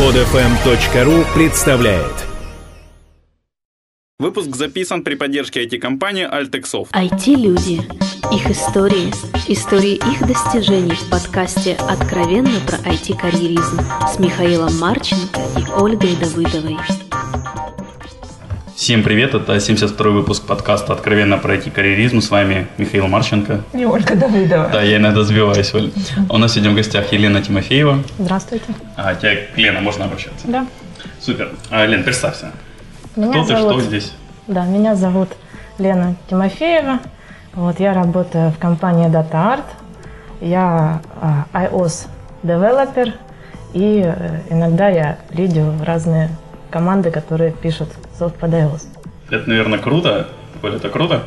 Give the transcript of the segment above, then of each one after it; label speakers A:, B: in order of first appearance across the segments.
A: Подфм.ру представляет
B: Выпуск записан при поддержке IT-компании Altexoft.
C: IT-люди. Их истории. Истории их достижений в подкасте «Откровенно про IT-карьеризм» с Михаилом Марченко и Ольгой Давыдовой.
B: Всем привет, это 72-й выпуск подкаста «Откровенно про IT-карьеризм». С вами Михаил Марченко.
D: И Ольга Давыдова.
B: Да, я иногда сбиваюсь, Оль. У нас сегодня в гостях Елена Тимофеева.
E: Здравствуйте.
B: А тебя к Лена можно обращаться?
E: Да.
B: Супер. А, Лен, представься.
E: Меня
B: Кто ты,
E: зовут...
B: что здесь?
E: Да, меня зовут Лена Тимофеева. Вот я работаю в компании DataArt. Я а, iOS девелопер и э, иногда я лидю разные команды, которые пишут софт под iOS.
B: Это, наверное, круто. Оль, это круто?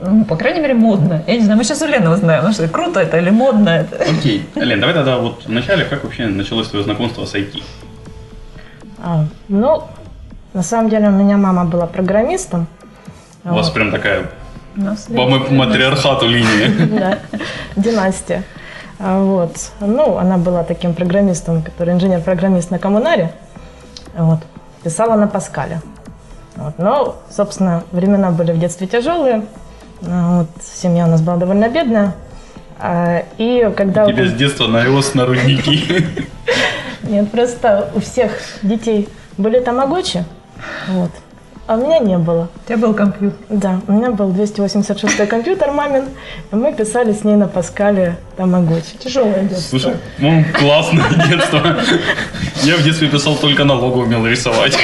D: Ну, по крайней мере, модно. Я не знаю, мы сейчас у Лены узнаем, ну что, круто это или модно это.
B: Окей. Лен, давай тогда вот вначале, как вообще началось твое знакомство с IT?
E: А, ну, на самом деле у меня мама была программистом.
B: У вас
E: Вот.
B: прям такая по ма- матриархату линия.
E: Да, династия. А, Вот. Ну, она была таким программистом, который инженер-программист на коммунаре. Вот. Писала на Паскале. Вот. Но, собственно, времена были в детстве тяжелые. А, Вот. Семья у нас была довольно бедная. А, И когда... вот-
B: Тебе с детства на iOS на рудники.
E: Нет, просто у всех детей были тамагочи. Вот. А у меня не было.
D: У тебя был компьютер.
E: Да, у меня был 286 компьютер мамин, и мы писали с ней на Паскале тамагочи.
D: Тяжелое детство.
B: Слушай, ну, классное детство. Я в детстве писал только на лого умел рисовать.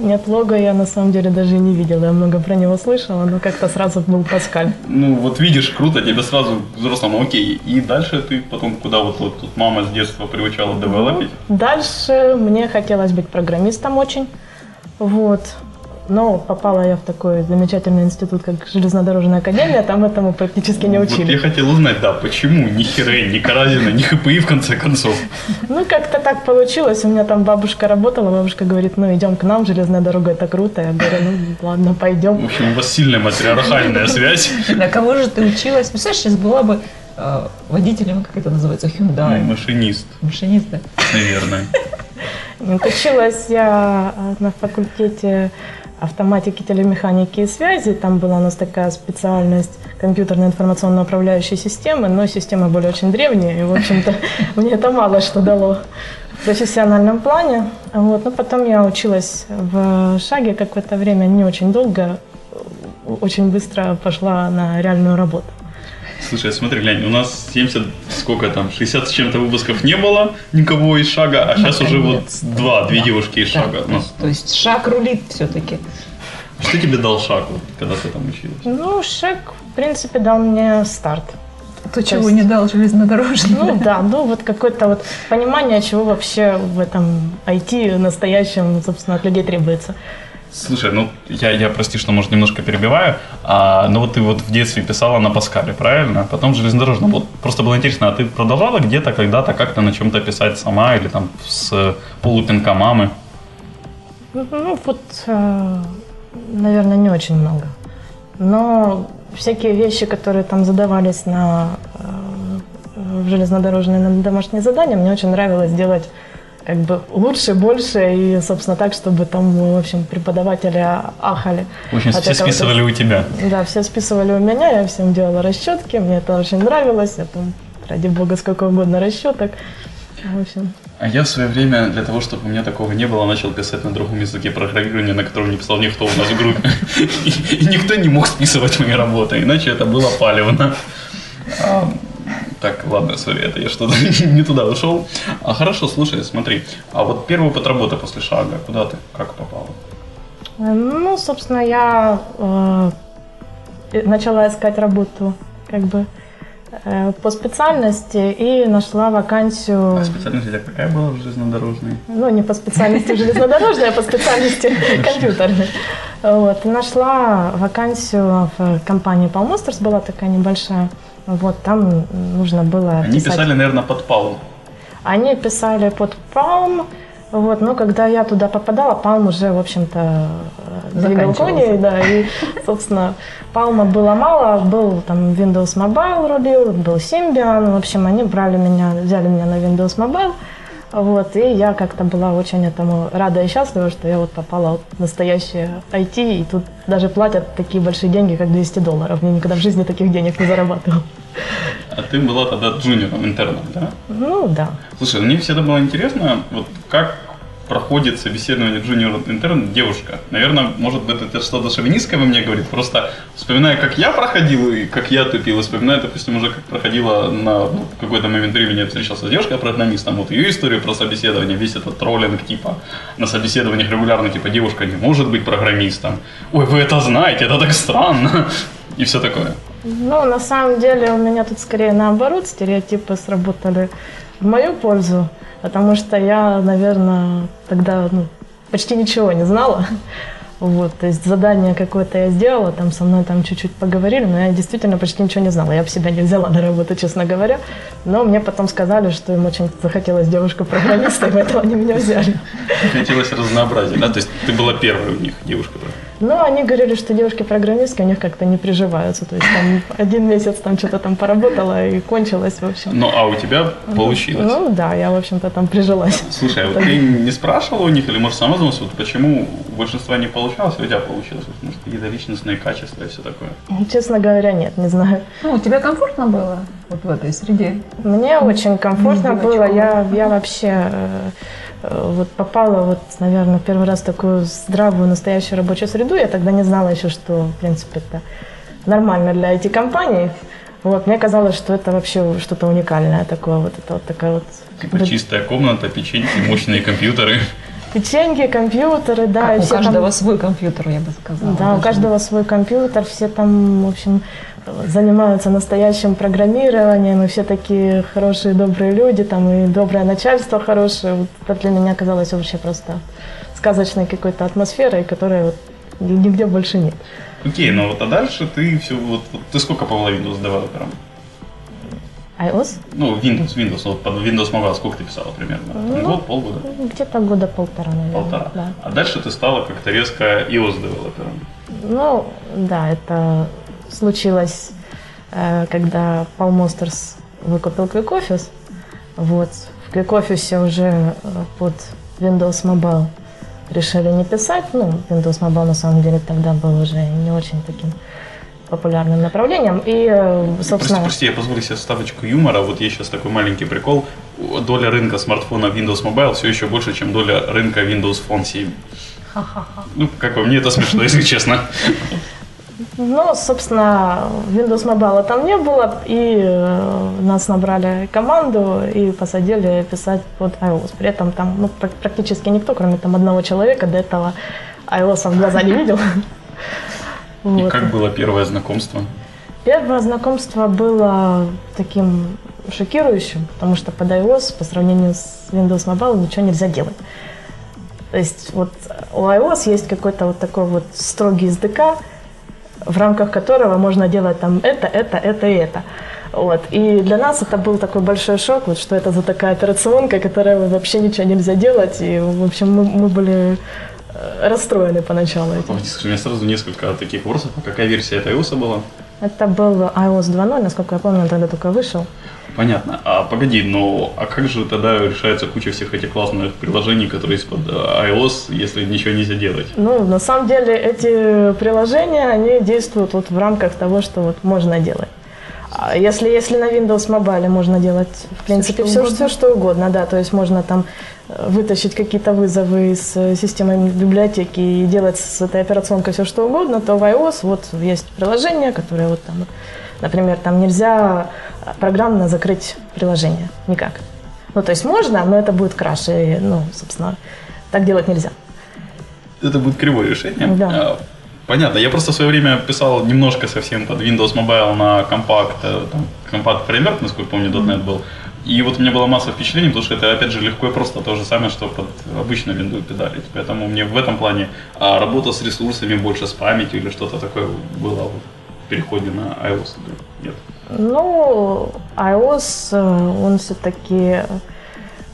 E: Нет, лого я на самом деле даже и не видела. Я много про него слышала, но как-то сразу был Паскаль.
B: Ну, вот видишь, круто, тебе сразу взрослому окей. И дальше ты потом куда вот, вот тут мама с детства приучала девелопить?
E: Дальше мне хотелось быть программистом очень. Вот. Но попала я в такой замечательный институт, как железнодорожная академия, там этому практически не
B: Вот я
E: учили.
B: хотел узнать, да, почему ни Хире, ни Каразина, ни ХПИ в конце концов.
E: Ну, как-то так получилось. У меня там бабушка работала, бабушка говорит, ну, идем к нам, железная дорога, это круто. Я говорю, ну, ладно,
B: В
E: пойдем.
B: общем, у вас сильная матриархальная связь.
D: На кого же ты училась? Представляешь, сейчас была бы э, водителем, как это называется,
B: Ну,
D: Hyundai.
B: Машинист,
D: Машинист, да.
B: наверное.
E: Училась я э, на факультете автоматики, телемеханики и связи. Там была у нас такая специальность компьютерно информационно-управляющей системы, но системы были очень древние, и, в общем-то, мне это мало что дало в профессиональном плане. Вот. Но потом я училась в Шаге какое-то время, не очень долго, очень быстро пошла на реальную работу.
B: Слушай, смотри, глянь, у нас 70, сколько там, 60 с чем-то выпусков не было никого из шага, а сейчас уже вот два, две
D: Да.
B: девушки из
D: Да,
B: шага.
D: то,
B: Ну,
D: есть, то есть шаг рулит все-таки.
B: что тебе дал шаг, вот, когда ты там училась?
E: Ну, Шаг, в принципе, дал мне старт.
D: То, чего
E: есть-
D: не дал железнодорожник.
E: Ну да, ну вот какое-то вот понимание, чего вообще в этом IT настоящем, собственно, от людей требуется.
B: Слушай, ну я, я прости, что, может, немножко перебиваю, а, но вот ты вот в детстве писала на Паскале, правильно? Потом железнодорожно. Вот просто было интересно, а ты продолжала где-то когда-то как-то на чем-то писать сама или там с полупинка мамы?
E: Ну вот, э, наверное, не очень много. Но всякие вещи, которые там задавались на э, в железнодорожные на домашние задания, мне очень нравилось делать как бы лучше, больше и, собственно, так, чтобы там, в общем, преподаватели ахали.
B: В общем, все
E: этого.
B: списывали у тебя.
E: Да, все списывали у меня, я всем делала расчетки, мне это очень нравилось, я там, ради бога, сколько угодно расчеток. В общем,
B: А я в свое время, для того, чтобы у меня такого не было, начал писать на другом языке программирования, на котором не писал никто у нас в группе. И, и никто не мог списывать мои работы, иначе это было палевно. Так, ладно, сори, это я что-то не туда ушел. А хорошо, слушай, смотри, а вот первый опыт работы после шага, куда ты, как попала?
E: э, ну, собственно, я э, начала искать работу как бы э, по специальности и нашла вакансию,
B: А специальность у тебя какая была железнодорожная?
E: ну, не по специальности железнодорожной, а по специальности компьютерной. Вот, нашла вакансию в компании Palmosters, была такая небольшая. Вот, там нужно было
B: Они
E: писать-
B: писали, наверное, под Паул.
E: Они писали под Palm, Вот, но когда я туда попадала, Palm уже, в общем-то, э, двигал
D: Заканчивался.
E: кони, да, и, собственно, Palm было мало, был там Windows Mobile рулил, был Symbian, в общем, они брали меня, взяли меня на Windows Mobile, Вот, и я как-то была очень этому рада и счастлива, что я вот попала в настоящее IT, и тут даже платят такие большие деньги, как 200 долларов. Я никогда в жизни таких денег не зарабатывала.
B: А ты была тогда джуниором, интерном, да?
E: Ну, да.
B: Слушай, мне всегда было интересно, вот как проходит собеседование джуниор интерн девушка. Наверное, может быть, это что-то шовинистское во мне говорит. Просто вспоминая, как я проходил и как я тупил, и вспоминая, допустим, уже как проходила на ну, какой-то момент времени я встречался с девушкой-программистом, вот ее историю про собеседование, весь этот троллинг, типа, на собеседованиях регулярно, типа, девушка не может быть программистом. Ой, вы это знаете, это так странно. И все такое.
E: Ну, на самом деле, у меня тут скорее наоборот стереотипы сработали в мою пользу. Потому что я, наверное, тогда ну, почти ничего не знала. Вот, то есть задание какое-то я сделала, там со мной там чуть-чуть поговорили, но я действительно почти ничего не знала. Я бы себя не взяла на работу, честно говоря. Но мне потом сказали, что им очень захотелось девушка-программиста, и поэтому они меня взяли.
B: Хотелось разнообразия, да? То есть ты была первой у них девушка
E: ну, они говорили, что девушки-программистки у них как-то не приживаются. То есть там один месяц там что-то там поработала и кончилось, в общем.
B: Ну, а у тебя получилось?
E: Ну, да, я, в общем-то, там прижилась.
B: Слушай, а вот ты не спрашивала у них, или, может, сама задумалась, вот почему у большинства не получалось, а у тебя получилось? Может, какие-то личностные качества и все такое?
E: Честно говоря, нет, не знаю.
D: Ну, тебе комфортно было вот в этой среде?
E: Мне очень комфортно было. Я, я вообще Э, вот попала, вот, наверное, первый раз в такую здравую, настоящую рабочую среду. Я тогда не знала еще, что, в принципе, это нормально для IT-компаний. Вот, мне казалось, что это вообще что-то уникальное такое, вот это вот такая вот...
B: Типа чистая комната, печеньки, мощные компьютеры.
E: Печеньки, компьютеры, да.
D: Как у каждого там... свой компьютер, я бы сказала.
E: Да, у каждого свой компьютер, все там, в общем, занимаются настоящим программированием, и все такие хорошие, добрые люди, там и доброе начальство хорошее. Вот это для меня казалось вообще просто сказочной какой-то атмосферой, которой вот нигде больше нет.
B: Окей, ну вот а дальше ты все, вот, вот ты сколько по Windows девелопером?
E: iOS?
B: Ну, Windows, Windows, вот под Windows Mobile сколько ты писала примерно? Ну, Год, полгода?
E: Где-то года полтора, наверное.
B: Полтора. Да. А дальше ты стала как-то резко iOS девелопером.
E: Ну, да, это случилось, э, когда Paul Monsters выкупил Quick Office. Вот. В Quick Office уже э, под Windows Mobile решили не писать. Ну, Windows Mobile на самом деле тогда был уже не очень таким популярным направлением. И, э,
B: собственно... Прости, прости, я позволю себе ставочку юмора. Вот есть сейчас такой маленький прикол. Доля рынка смартфона Windows Mobile все еще больше, чем доля рынка Windows Phone 7. Ну, как по мне, это смешно, если честно.
E: Ну, собственно, Windows Mobile там не было, и э, нас набрали команду и посадили писать под iOS. При этом там ну, практически никто, кроме там одного человека, до этого iOS в глаза не видел.
B: И как было первое знакомство?
E: Первое знакомство было таким шокирующим, потому что под iOS по сравнению с Windows Mobile ничего нельзя делать. То есть вот у iOS есть какой-то вот такой вот строгий SDK, в рамках которого можно делать там это, это, это и это. Вот. И для нас это был такой большой шок, вот, что это за такая операционка, которая вообще ничего нельзя делать. И, в общем, мы, мы были э, расстроены поначалу этим.
B: Скажи, у меня сразу несколько таких вопросов. А какая версия этой iOS была?
E: Это был iOS 2.0, насколько я помню, он тогда только вышел.
B: Понятно. А погоди, но а как же тогда решается куча всех этих классных приложений, которые есть под iOS, если ничего нельзя делать?
E: Ну, на самом деле эти приложения, они действуют вот в рамках того, что вот можно делать. А если, если на Windows Mobile можно делать, в принципе, все, все, все что угодно, да, то есть можно там э, вытащить какие-то вызовы из э, системы библиотеки и делать с этой операционкой все, что угодно, то в iOS вот есть приложение, которое вот там, например, там нельзя программно закрыть приложение. Никак. Ну, то есть можно, но это будет краш. И, ну, собственно, так делать нельзя.
B: Это будет кривое решение.
E: Да.
B: Понятно. Я просто в свое время писал немножко совсем под Windows Mobile на компакт, э, там, компакт фреймворк, насколько помню, .NET был. И вот у меня была масса впечатлений, потому что это, опять же, легко и просто то же самое, что под обычно винду педалить. Поэтому мне в этом плане а, работа с ресурсами, больше с памятью или что-то такое было в переходе на iOS. Нет.
E: Ну, iOS, э, он все-таки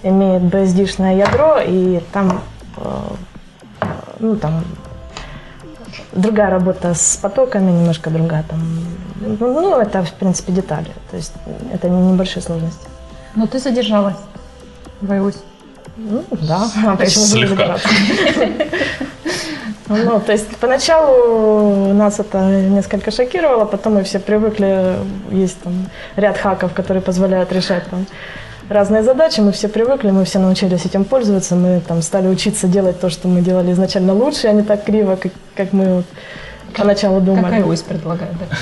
E: имеет BSD-шное ядро, и там, э, ну, там другая работа с потоками, немножко другая там. Ну, ну, это, в принципе, детали. То есть это небольшие сложности.
D: Но ты задержалась в iOS.
E: Ну, да, а почему
B: Слегка.
E: Ну, то есть поначалу нас это несколько шокировало, потом мы все привыкли, есть там ряд хаков, которые позволяют решать там разные задачи, мы все привыкли, мы все научились этим пользоваться, мы там стали учиться делать то, что мы делали изначально лучше, а не так криво, как, как мы вот поначалу думали.
D: Какая ось предлагает, да.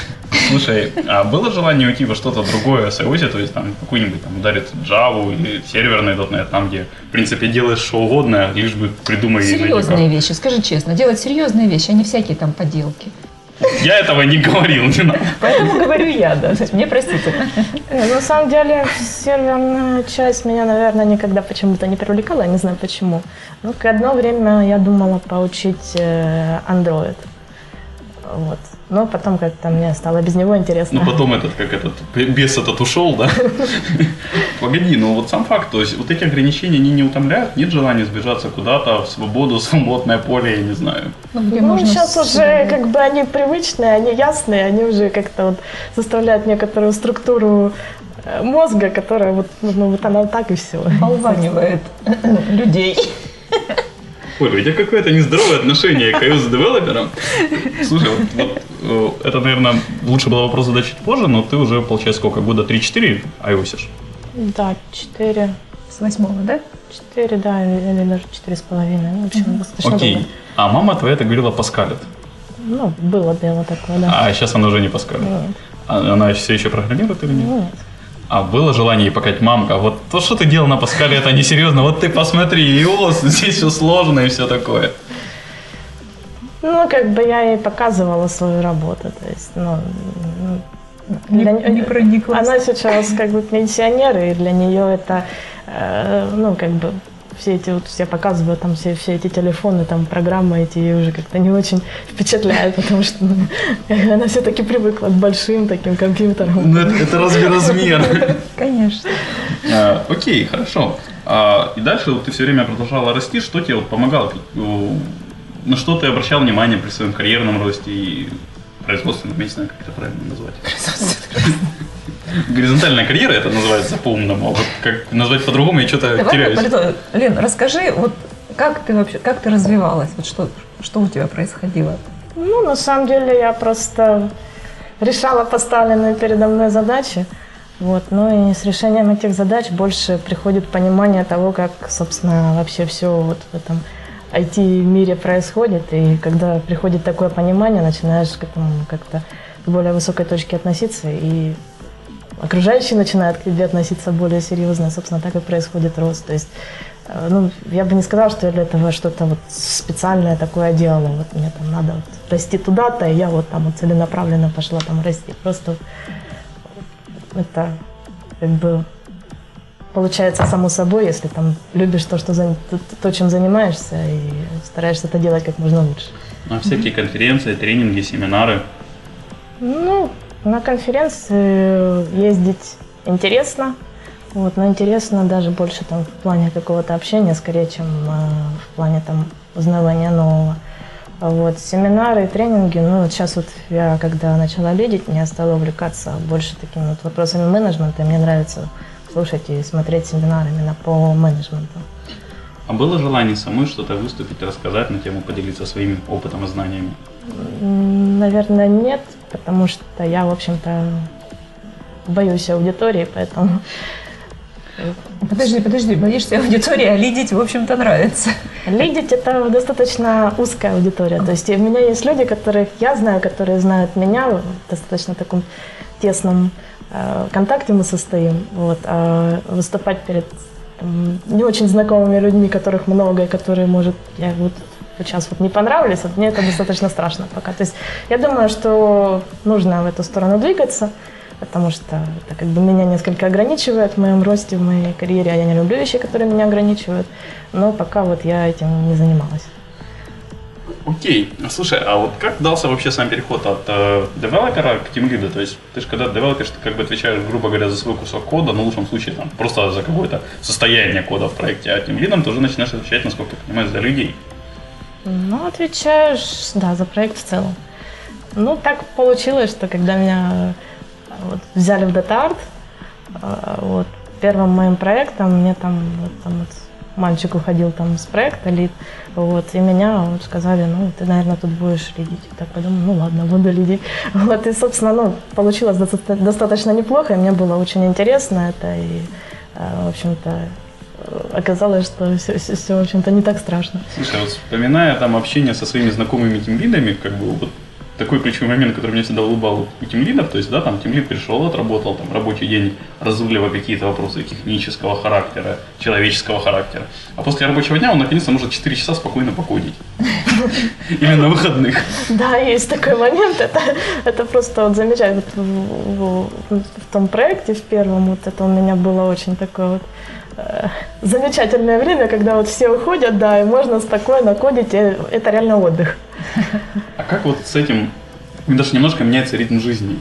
B: Слушай, а было желание уйти во что-то другое с iOS, то есть там какую-нибудь там ударить Java или серверный .NET, там где, в принципе, делаешь что угодно, лишь бы придумай
D: Серьезные вещи, скажи честно, делать серьезные вещи, а не всякие там поделки.
B: Я этого не говорил, не надо.
D: Поэтому говорю я, да. То есть Мне простительно.
E: Э, На самом деле, серверная часть меня, наверное, никогда почему-то не привлекала, я не знаю почему. Ну, к одно время я думала поучить э, Android. Вот. Но потом как-то мне стало без него интересно.
B: Ну, потом этот, как этот, бес этот ушел, да? Погоди, ну вот сам факт, то есть вот эти ограничения, они не утомляют? Нет желания сбежаться куда-то в свободу, свободное поле, я не знаю.
D: Ну,
E: Ну, сейчас
D: с-
E: уже как бы они привычные, они ясные, они уже как-то вот составляют некоторую структуру э, мозга, которая вот, ну, ну, вот она так и все.
D: болванивает людей.
B: Оля, у тебя какое-то нездоровое отношение к iOS-девелоперам. Слушай, вот, вот, э, это, наверное, лучше было вопрос задать чуть позже, но ты уже, получается, сколько, года 3-4 iOSишь?
E: Да, четыре,
D: С восьмого, да?
E: четыре, да, или даже четыре с половиной. В общем, достаточно
B: Окей.
E: долго.
B: А мама твоя, ты говорила, паскалит.
E: Ну, было дело такое, да.
B: А сейчас она уже не паскалит.
E: Нет,
B: А Она все еще программирует или нет?
E: нет.
B: А было желание ей показать, мамка, вот то, что ты делал на Паскале, это несерьезно. Вот ты посмотри, iOS, здесь все сложно и все такое.
E: Ну, как бы я ей показывала свою работу, то есть, ну,
D: Не,
E: для
D: не
E: не-
D: прониклась.
E: Она сейчас как бы пенсионер, и для нее это, э, ну, как бы все эти, вот я показываю там все, все эти телефоны, там программы эти ее уже как-то не очень впечатляют, потому что ну, она все-таки привыкла к большим таким компьютерам.
B: Ну, это, это разве размер?
D: Конечно.
B: А, Окей, хорошо. А, И дальше вот ты все время продолжала расти. Что тебе вот помогало? Ну, На что ты обращал внимание при своем карьерном росте и производственном, я не знаю, как это правильно назвать. Горизонтальная карьера это называется по-умному, а вот как назвать по-другому, я что-то
D: Давай,
B: теряюсь.
D: Полито, Лен, расскажи, вот как ты вообще, как ты развивалась? Вот что, что у тебя происходило?
E: Ну, на самом деле я просто решала поставленные передо мной задачи. Вот. Ну и с решением этих задач больше приходит понимание того, как, собственно, вообще все вот в этом IT-мире происходит. И когда приходит такое понимание, начинаешь к этому как-то с более высокой точки относиться, и окружающие начинают к тебе относиться более серьезно. Собственно, так и происходит рост. То есть Э, Ну, я бы не сказала, что я для этого что-то вот специальное такое делала. Вот мне там надо вот расти туда-то, и я вот там вот целенаправленно пошла там расти. Просто это как бы получается само собой, если там любишь то, что за- то, то, чем занимаешься, и стараешься это делать как можно лучше.
B: А всякие конференции, тренинги, семинары.
E: Ну, на конференции ездить интересно, вот, но интересно даже больше там в плане какого-то общения, скорее, чем э, в плане там узнавания нового. Вот, семинары, тренинги, ну, вот сейчас вот я, когда начала лидить, я стала увлекаться больше такими вот вопросами менеджмента, и мне нравится слушать и смотреть семинары именно по менеджменту.
B: А было желание самой что-то выступить, рассказать на тему, поделиться своим опытом и знаниями?
E: Наверное, нет, потому что я, в общем-то, боюсь аудитории, поэтому
D: Подожди, подожди, боишься аудитории, а лидить, в общем-то, нравится.
E: Лидить это достаточно узкая аудитория. То есть у меня есть люди, которых я знаю, которые знают меня в достаточно таком тесном э, контакте мы состоим. Вот, а выступать перед там, не очень знакомыми людьми, которых много, и которые, может, я вот сейчас вот не понравились, вот мне это достаточно страшно пока. То есть я думаю, что нужно в эту сторону двигаться, потому что это как бы меня несколько ограничивает в моем росте, в моей карьере, а я не люблю вещи, которые меня ограничивают, но пока вот я этим не занималась.
B: Окей. Слушай, а вот как дался вообще сам переход от э, девелопера к тимлиду? То есть ты же когда девелоперишь, ты как бы отвечаешь, грубо говоря, за свой кусок кода, ну, в лучшем случае, там, просто за какое-то состояние кода в проекте, а тимлидом ты уже начинаешь отвечать, насколько я понимаю, за людей.
E: Ну, отвечаешь, да, за проект в целом. Ну, так получилось, что когда меня э, вот, взяли в DataArt, э, вот, первым моим проектом мне там, вот, там вот, мальчик уходил там с проекта лид, вот, и меня вот сказали, ну, ты, наверное, тут будешь лидить. Я так подумала, ну, ладно, буду лидить. Вот, и, собственно, ну, получилось доста- достаточно неплохо, и мне было очень интересно это, и, э, в общем-то, оказалось, что все, все, все, в общем-то, не так страшно.
B: Слушай, вот вспоминая там общение со своими знакомыми тимлидами, как бы вот такой ключевой момент, который меня всегда улыбал у тимлидов, то есть, да, там тимлид пришел, отработал там рабочий день, разруливая какие-то вопросы технического характера, человеческого характера, а после рабочего дня он наконец-то может 4 часа спокойно покодить. Именно на выходных.
E: Да, есть такой момент, это, это просто вот замечательно. В, в, в том проекте, в первом, вот это у меня было очень такое вот э, замечательное время, когда вот все уходят, да, и можно спокойно кодить, и это реально отдых.
B: А как вот с этим, даже немножко меняется ритм жизни?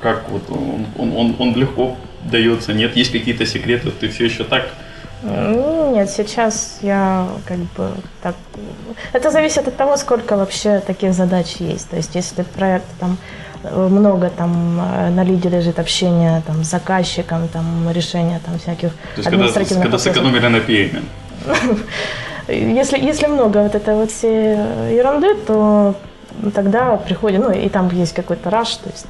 B: Как вот он, он, он, он легко дается, нет, есть какие-то секреты, ты все еще так
E: Ну, Нет, сейчас я как бы так... Это зависит от того, сколько вообще таких задач есть. То есть если проект там э, много там э, на лиде лежит общение там, с заказчиком, там, решение там, всяких
B: То есть когда,
E: административных
B: когда
E: вопросов.
B: сэкономили на PM.
E: Если, если много вот этой вот всей ерунды, то тогда приходит, ну и там есть какой-то раш, то есть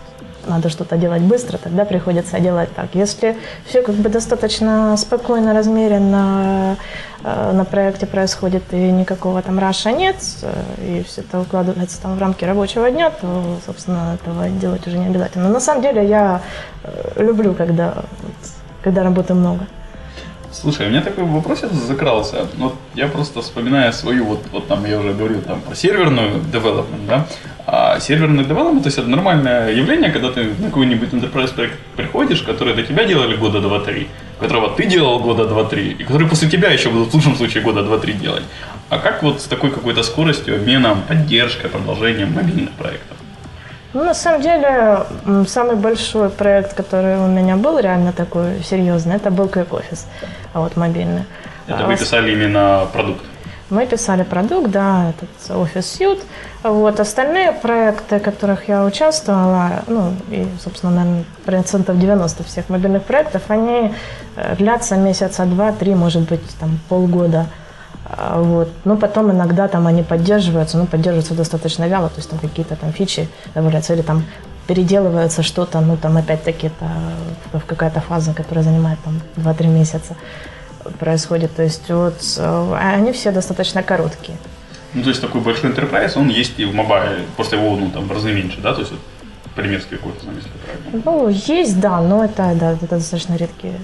E: надо что-то делать быстро, тогда приходится делать так. Если все как бы достаточно спокойно, размеренно э, на проекте происходит и никакого там раша нет, э, и все это укладывается там в рамки рабочего дня, то, собственно, этого делать уже не обязательно. Но на самом деле я э, люблю, когда, когда работы много.
B: Слушай, у меня такой вопрос закрался. Вот я просто вспоминаю свою, вот, вот там я уже говорил там про серверную development, да. А серверный development, то есть это нормальное явление, когда ты на какой-нибудь enterprise проект приходишь, который до тебя делали года 2-3, которого ты делал года 2-3, и который после тебя еще будут в лучшем случае года 2-3 делать. А как вот с такой какой-то скоростью, обменом, поддержкой, продолжением мобильных проектов?
E: Ну, на самом деле, самый большой проект, который у меня был, реально такой серьезный, это был Office, а вот мобильный.
B: Это
E: А,
B: вы писали именно продукт.
E: Мы писали продукт, да, этот Office Suite. Вот, остальные проекты, в которых я участвовала, ну, и, собственно, наверное, процентов 90 всех мобильных проектов, они э, длятся месяца два-три, может быть, там, полгода. А, Вот. Но потом иногда там они поддерживаются, но поддерживаются достаточно вяло, то есть там какие-то там фичи добавляются или там переделывается что-то, ну там опять-таки это в- какая-то фаза, которая занимает там 2-3 месяца происходит. То есть вот э, они все достаточно короткие.
B: Ну, то есть такой большой enterprise, он есть и в мобайле, просто его, ну, там, в разы меньше, да, то есть вот, пример с Quick Office, если правильно.
E: Ну, есть, да, но это, да, это достаточно редкие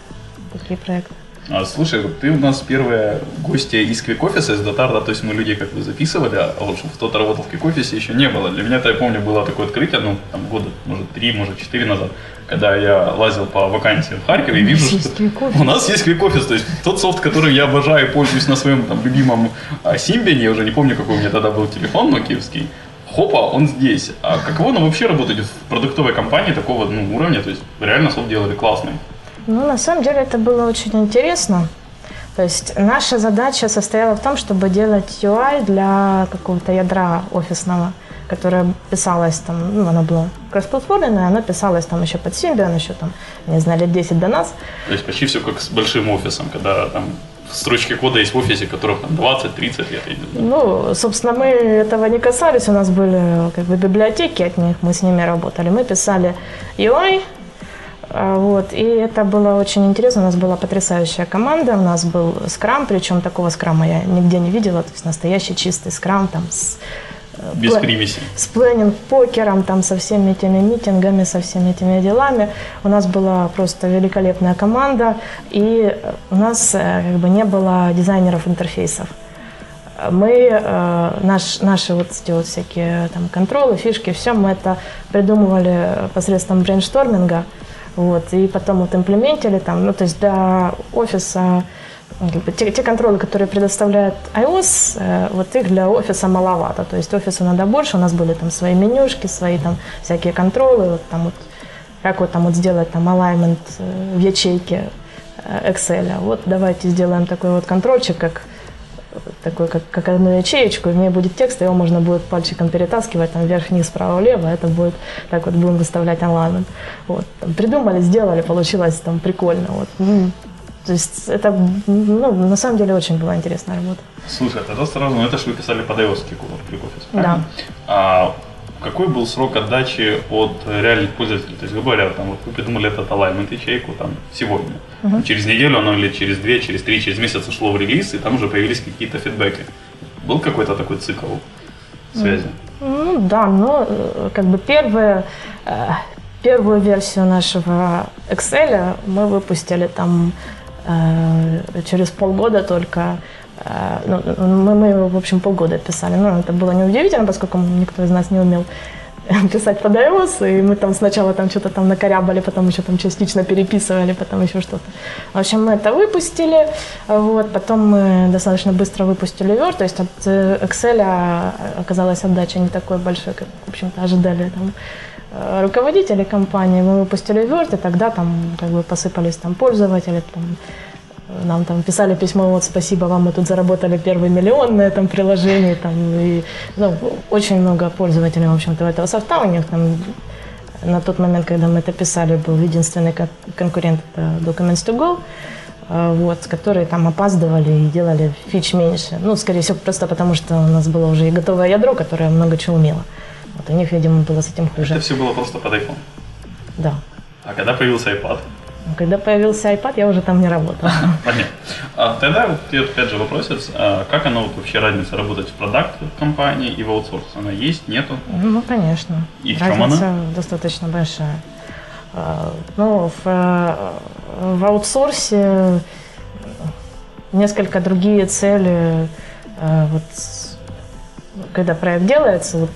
E: такие проекты.
B: А, слушай, вот ты у нас первая гостья из Office, из Дотар, да, то есть мы людей как бы записывали, а вот чтобы кто-то работал в Office еще не было. Для меня, я помню, было такое открытие, ну, там, года, может, три, может, четыре назад, когда я лазил по вакансиям в Харькове и вижу,
E: есть
B: что у нас есть Office, то есть тот софт, который я обожаю и пользуюсь на своем там любимом а, Symbian, я уже не помню, какой у меня тогда был телефон нокиевский, хопа, он здесь. А каково нам вообще работать в продуктовой компании такого ну, уровня? То есть реально софт делали классный.
E: Ну, на самом деле это было очень интересно. То есть наша задача состояла в том, чтобы делать UI для какого-то ядра офисного, которое писалось там, ну, оно было кроссплатформенное, оно писалось там еще под Symbian, еще там, не знаю, лет 10 до нас.
B: То есть почти все как с большим офисом, когда там строчки кода есть в офисе, которых там 20-30 лет.
E: Ну, собственно, мы этого не касались, у нас были как бы библиотеки от них, мы с ними работали. Мы писали UI, вот, и это было очень интересно, у нас была потрясающая команда, у нас был скрам, причем такого скрама я нигде не видела, то есть настоящий чистый скрам там с э,
B: Без
E: пла-
B: примесей.
E: с planning poker ом, там, со всеми этими митингами, со всеми этими делами. У нас была просто великолепная команда, и э, у нас э, как бы не было дизайнеров интерфейсов. Мы, э, наш, наши вот эти вот всякие там контролы, фишки, все мы это придумывали посредством brainstorming а, вот, и потом вот имплементили там, ну, то есть для офиса ну, те, те контролы, которые предоставляет iOS, э, вот их для офиса маловато. То есть офису надо больше, у нас были там свои менюшки, свои там всякие контролы, вот там вот, как вот там вот сделать там alignment э, в ячейке э, Excel. Вот давайте сделаем такой вот контрольчик, как такой, как, как одну ячеечку, и в ней будет текст, и его можно будет пальчиком перетаскивать там вверх, вниз, вправо, влево, это будет, так вот будем выставлять alignment. Вот, там, придумали, сделали, получилось там прикольно. Вот. То есть это, ну, на самом деле очень была интересная работа.
B: Слушай, тогда сразу, ну это же вы писали под iOS QuickOffice,
E: Да.
B: А какой был срок отдачи от реальных пользователей? То есть, грубо говоря, там, вот вы придумали этот alignment ячейку там, сегодня. Через неделю оно или через две, через три, через месяц ушло в релиз, и там уже появились какие-то фидбэки. Был какой-то такой цикл связи?
E: Ну да, но э, как бы первые, э, первую версию нашего Excel мы выпустили там э, через полгода только. Э, ну, мы, мы его, в общем, полгода писали. Ну, это было неудивительно, поскольку никто из нас не умел писать под iOS, и мы там сначала там что-то там накорябали, потом еще там частично переписывали, потом еще что-то. В общем, мы это выпустили, вот, потом мы достаточно быстро выпустили Word, то есть от э, Excel оказалась отдача не такой большой, как, в общем-то, ожидали там э, руководители компании. Мы выпустили Word, и тогда там как бы посыпались там пользователи, там, нам там писали письмо, вот спасибо вам, мы тут заработали первый миллион на этом приложении, там, и ну, очень много пользователей, в общем-то, этого софта у них там на тот момент, когда мы это писали, был единственный кон- конкурент это Documents to Go, э, вот, которые там опаздывали и делали фич меньше. Ну, скорее всего, просто потому что у нас было уже и готовое ядро, которое много чего умело. Вот у них, видимо, было с этим хуже.
B: Это все было просто под iPhone.
E: Да.
B: А когда появился iPad?
E: Но Когда появился iPad, я уже там не работала.
B: Понятно. А тогда вот и опять же вопросец, а как вот вообще разница работать в продакт компании и в аутсорс? Она есть, нету?
E: Ну, конечно.
B: И в чем она?
E: достаточно большая. А, Ну, в, э, в аутсорсе несколько другие цели. Э, Вот, когда проект делается, вот,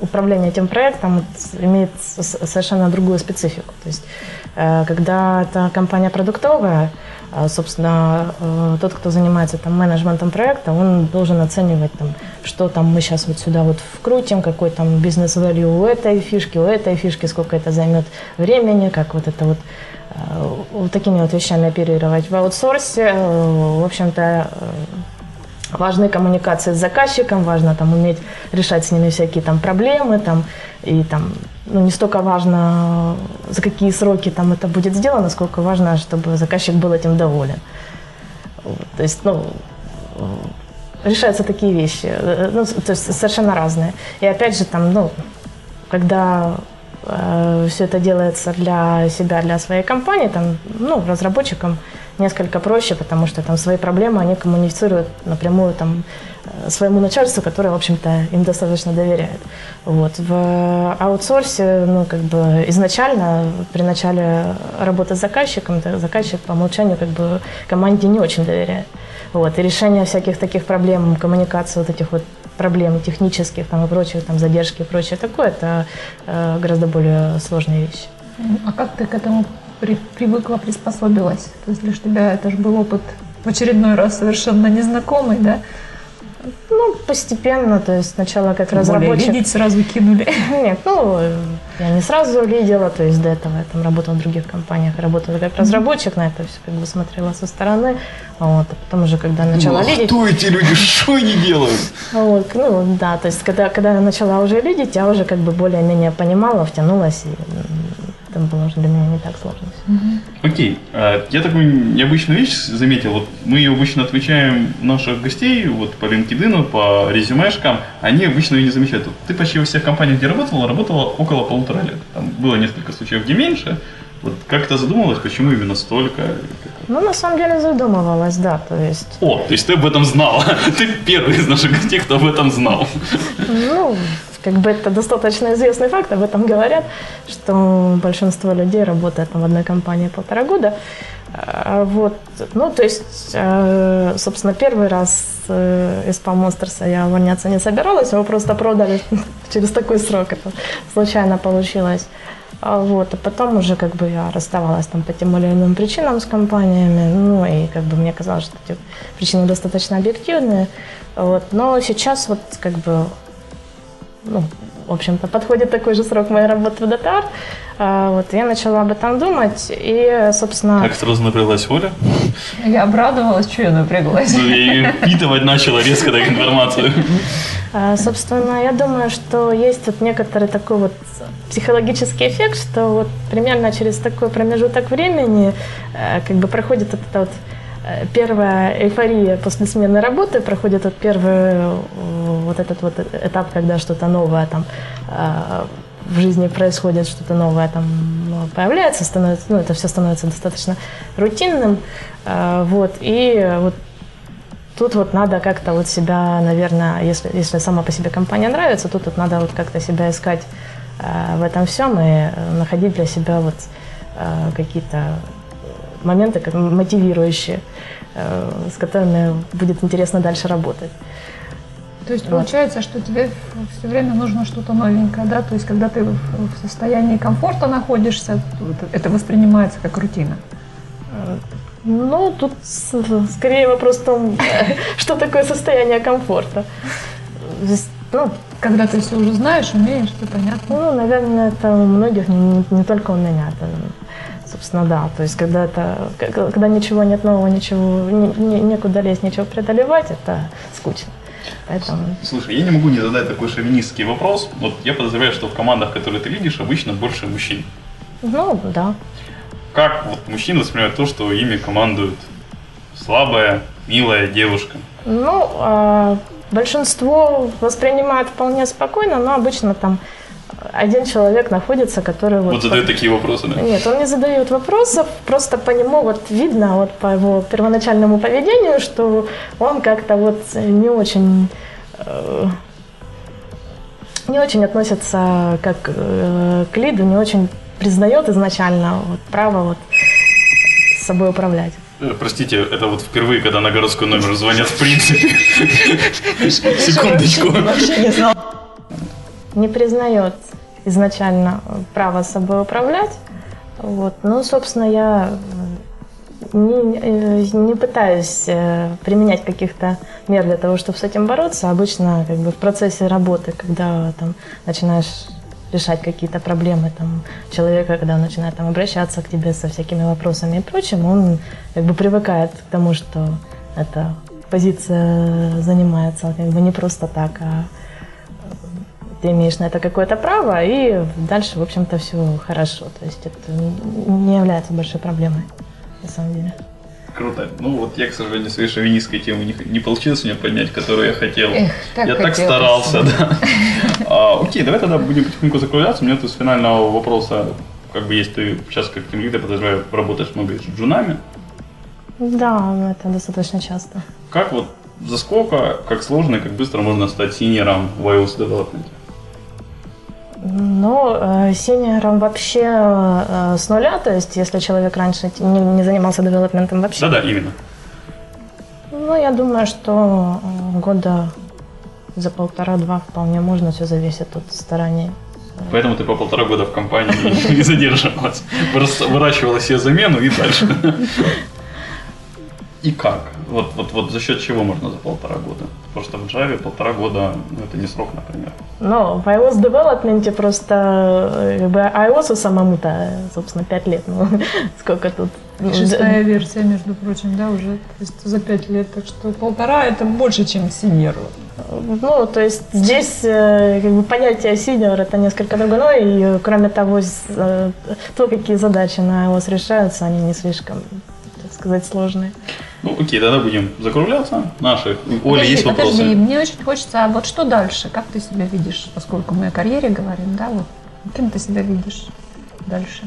E: управление этим проектом вот, имеет совершенно другую специфику. То есть, когда это компания продуктовая, а, собственно, э, тот, кто занимается там, менеджментом проекта, он должен оценивать, там, что там мы сейчас вот сюда вот вкрутим, какой там бизнес-валю у этой фишки, у этой фишки, сколько это займет времени, как вот это вот э, вот такими вот вещами оперировать. В аутсорсе, э, в общем-то, э, важны коммуникации с заказчиком, важно там уметь решать с ними всякие там проблемы, там, и там, ну, не столько важно, за какие сроки там это будет сделано, сколько важно, чтобы заказчик был этим доволен. Вот, то есть, ну, э, решаются такие вещи, э, ну, то есть совершенно разные. И опять же, там, ну, когда все это делается для себя, для своей компании, там, ну, разработчикам несколько проще, потому что там свои проблемы они коммуницируют напрямую там э, своему начальству, которое, в общем-то, им достаточно доверяет. Вот. В аутсорсе, ну, как бы изначально при начале работы с заказчиком, то заказчик по умолчанию как бы команде не очень доверяет. Вот. И решение всяких таких проблем, коммуникации вот этих вот проблем технических там, и прочих, там, задержки и прочее такое, это э, гораздо более сложные вещи.
D: А как ты к этому при- привыкла, приспособилась? То есть для тебя это же был опыт в очередной раз совершенно незнакомый, да?
E: Ну, постепенно, то есть сначала как
D: Тем более
E: разработчик.
D: Видеть сразу кинули.
E: Нет, ну, я не сразу лидила, то есть до этого я там работала в других компаниях, работала как разработчик, на это все как бы смотрела со стороны, вот, а потом уже, когда начала лидить,
B: Кто эти люди? Что они делают?
E: вот, ну, да, то есть когда, когда я начала уже лидить, я уже как бы более-менее понимала, втянулась, и это было уже для меня не так сложно.
B: Окей, а, я такую необычную вещь заметил. Вот мы ее обычно отмечаем наших гостей, вот по LinkedIn, по резюмешкам. Они обычно ее не замечают. Вот ты почти во всех компаниях, где работала, работала около полутора лет. Там было несколько случаев, где меньше. Вот как ты задумалась, почему именно столько?
E: Ну, на самом деле задумывалась, да, то есть
B: О, то есть ты об этом знала. Ты первый из наших гостей, кто об этом знал.
E: Ну, как бы это достаточно известный факт, об этом говорят, что большинство людей работает там, в одной компании полтора года. А, Вот, ну, то есть, э, собственно, первый раз э, из Palm Monsters я увольняться не собиралась, его просто продали через такой срок, это случайно получилось. А Вот, а потом уже как бы я расставалась там по тем или иным причинам с компаниями, ну и как бы мне казалось, что эти причины достаточно объективные, вот, но сейчас вот как бы ну, в общем-то, подходит такой же срок моей работы в ДТАР. А, Вот, я начала об этом думать, и, собственно...
B: Как сразу напряглась Оля?
D: Я обрадовалась, что я напряглась.
B: Ну, И впитывать начала резко так информацию.
E: А, Собственно, я думаю, что есть вот некоторый такой вот психологический эффект, что вот примерно через такой промежуток времени э, как бы проходит вот эта вот первая эйфория после смены работы, проходит вот первый э, вот этот вот этап, когда что-то новое там э, в жизни происходит, что-то новое там ну, появляется, становится, ну, это все становится достаточно рутинным, Э, вот, и вот Тут вот надо как-то вот себя, наверное, если, если сама по себе компания нравится, тут вот надо вот как-то себя искать э, в этом всем и э, находить для себя вот э, какие-то моменты как мотивирующие, э, с которыми будет интересно дальше работать.
D: То есть получается, что тебе все время нужно что-то новенькое, да? То есть когда ты в состоянии комфорта находишься, это воспринимается как рутина.
E: Ну, тут скорее вопрос в том, что такое состояние комфорта. Ну,
D: Когда ты все уже знаешь, умеешь, все понятно.
E: Ну, наверное, это у многих, не, не только у меня. Это, собственно, да. То есть, когда это, когда ничего нет нового, ничего, не- не- некуда лезть, ничего преодолевать, это скучно. Поэтому,
B: Слушай, я не могу не задать такой шовинистский вопрос. Вот я подозреваю, что в командах, которые ты видишь, обычно больше мужчин.
E: ну, да.
B: Как вот мужчины воспринимают то, что ими командует слабая, милая девушка?
E: Ну, а, большинство воспринимает вполне спокойно, но обычно там один человек находится, который вот...
B: Вот задают такие вопросы, да?
E: Нет, он не задает вопросов, просто по нему вот видно, вот по его первоначальному поведению, что он как-то вот не очень э, не очень относится как э, к лиду, не очень признает изначально вот право вот с собой управлять.
B: Э, Простите, это вот впервые, когда на городской номер звонят в принципе. Секундочку.
E: не признает изначально право собой управлять. Вот. Ну, собственно, я не, э, не пытаюсь э, применять каких-то мер для того, чтобы с этим бороться. Обычно как бы в процессе работы, когда там начинаешь решать какие-то проблемы там, человека, когда он начинает там, обращаться к тебе со всякими вопросами и прочим, он как бы привыкает к тому, что эта позиция занимается как бы не просто так, а ты имеешь на это какое-то право, и дальше, в общем-то, все хорошо. То есть это не является большой проблемой, на самом деле.
B: Круто. Ну вот я, к сожалению, своей шовинистской темы не, не получилось у меня поднять, которую я хотел.
D: Эх, так
B: я так старался, да. А, окей, давай тогда будем потихоньку закругляться. У меня тут с финального вопроса, как бы есть ты сейчас как тем лидер, подозреваю, работаешь много с джунами.
E: Да, это достаточно часто.
B: Как вот за сколько, как сложно и как быстро можно стать синьором в iOS Development?
E: Но э, синьором вообще э, с нуля, то есть если человек раньше не, не занимался девелопментом вообще,
B: Да-да, именно.
E: ну, я думаю, что э, года за полтора-два вполне можно, все зависит от стараний.
B: Поэтому ты по полтора года в компании не задерживалась. Выращивала себе замену и дальше. И как? Вот, вот, вот за счет чего можно за полтора года? Потому что в Java полтора года, ну, это не срок, например.
E: Но в iOS девелопменте просто э, как бы iOS самому-то, собственно, 5 лет. Ну, сколько тут? ну,
D: Шестая версия, между прочим, да, уже то есть за пять лет. Так что полтора это больше, чем синьор.
E: Ну, то есть здесь э, как бы понятие синьор это несколько другое, и э, кроме того, то, какие задачи на iOS решаются, они не слишком, так сказать, сложные.
B: Ну, окей, тогда будем закругляться. Наши.
D: Подожди,
B: есть
D: подожди,
B: вопросы?
D: мне очень хочется, а вот что дальше? Как ты себя видишь, поскольку мы о карьере говорим, да, вот кем ты себя видишь дальше?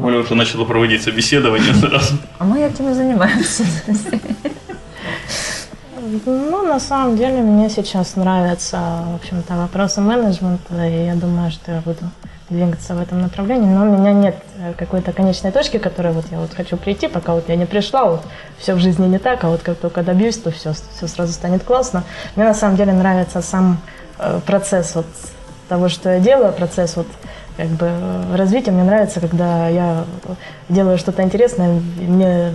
B: Оля уже начала проводить собеседование сразу.
D: А мы этим и занимаемся.
E: Ну, на самом деле, мне сейчас нравятся, в общем-то, вопросы менеджмента, и я думаю, что я буду двигаться в этом направлении, но у меня нет э, какой-то конечной точки, к которой вот я вот хочу прийти, пока вот я не пришла, вот все в жизни не так, а вот как только добьюсь, то все, все сразу станет классно. Мне на самом деле нравится сам э, процесс вот того, что я делаю, процесс вот как бы э, развития. Мне нравится, когда я делаю что-то интересное, мне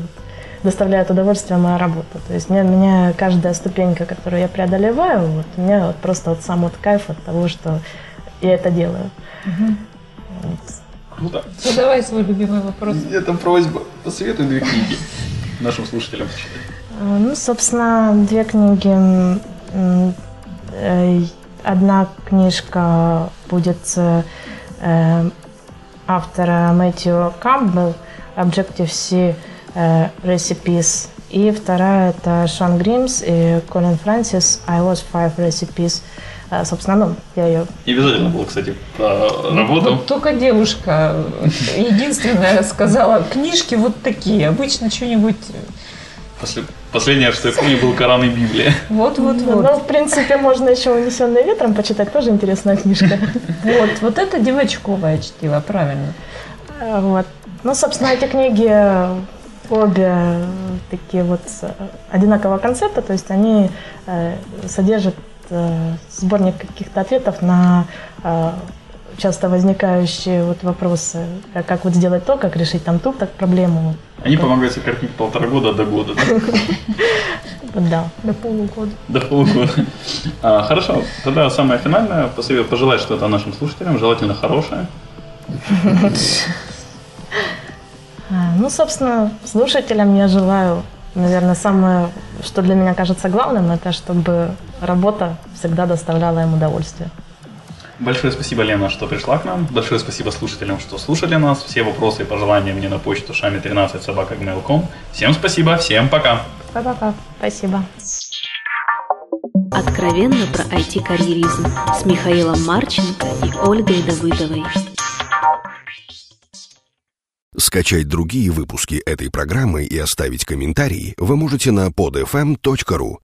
E: доставляет удовольствие моя работа. То есть мне, меня каждая ступенька, которую я преодолеваю, вот, у меня вот просто вот сам вот кайф от того, что я это делаю. Угу.
B: Вот. Круто.
D: Задавай свой любимый вопрос.
B: Это просьба. Посоветуй две книги нашим слушателям.
E: А, ну, собственно, две книги. Э, одна книжка будет э, автора Мэтью Кампбелл Objective-C э, Recipes. И вторая это Шон Гримс и Колин Фрэнсис I was five recipes. Собственно, ну, я ее...
B: Не обязательно было, кстати, про работу.
D: Вот только девушка единственная сказала, книжки вот такие, обычно что-нибудь
B: После, последнее, что я помню, был Коран и Библия.
D: Вот, вот, вот.
E: Ну, в принципе, можно еще «Унесенные ветром» почитать, тоже интересная книжка.
D: Вот, вот это девочковое чтиво, правильно.
E: А, вот. Ну, собственно, эти книги обе такие вот одинакового концепта, то есть они э, содержат э, сборник каких-то ответов на э, часто возникающие вот вопросы, как вот сделать то, как решить там ту так проблему.
B: Они помогают сократить полтора года до года.
E: Да.
D: До полугода.
B: До полугода. А, хорошо, тогда самое финальное. Пожелать что-то нашим слушателям, желательно хорошее.
E: А, ну, собственно, слушателям я желаю, наверное, самое, что для меня кажется главным, это чтобы работа всегда доставляла им удовольствие.
B: Большое спасибо, Лена, что пришла к нам. Большое спасибо слушателям, что слушали нас. Все вопросы и пожелания мне на почту шами13 собака.gmail.com. Всем спасибо, всем пока.
E: Пока-пока. Спасибо.
C: Откровенно про IT-карьеризм с Михаилом Марченко и Ольгой Давыдовой.
A: Скачать другие выпуски этой программы и оставить комментарии вы можете на podfm.ru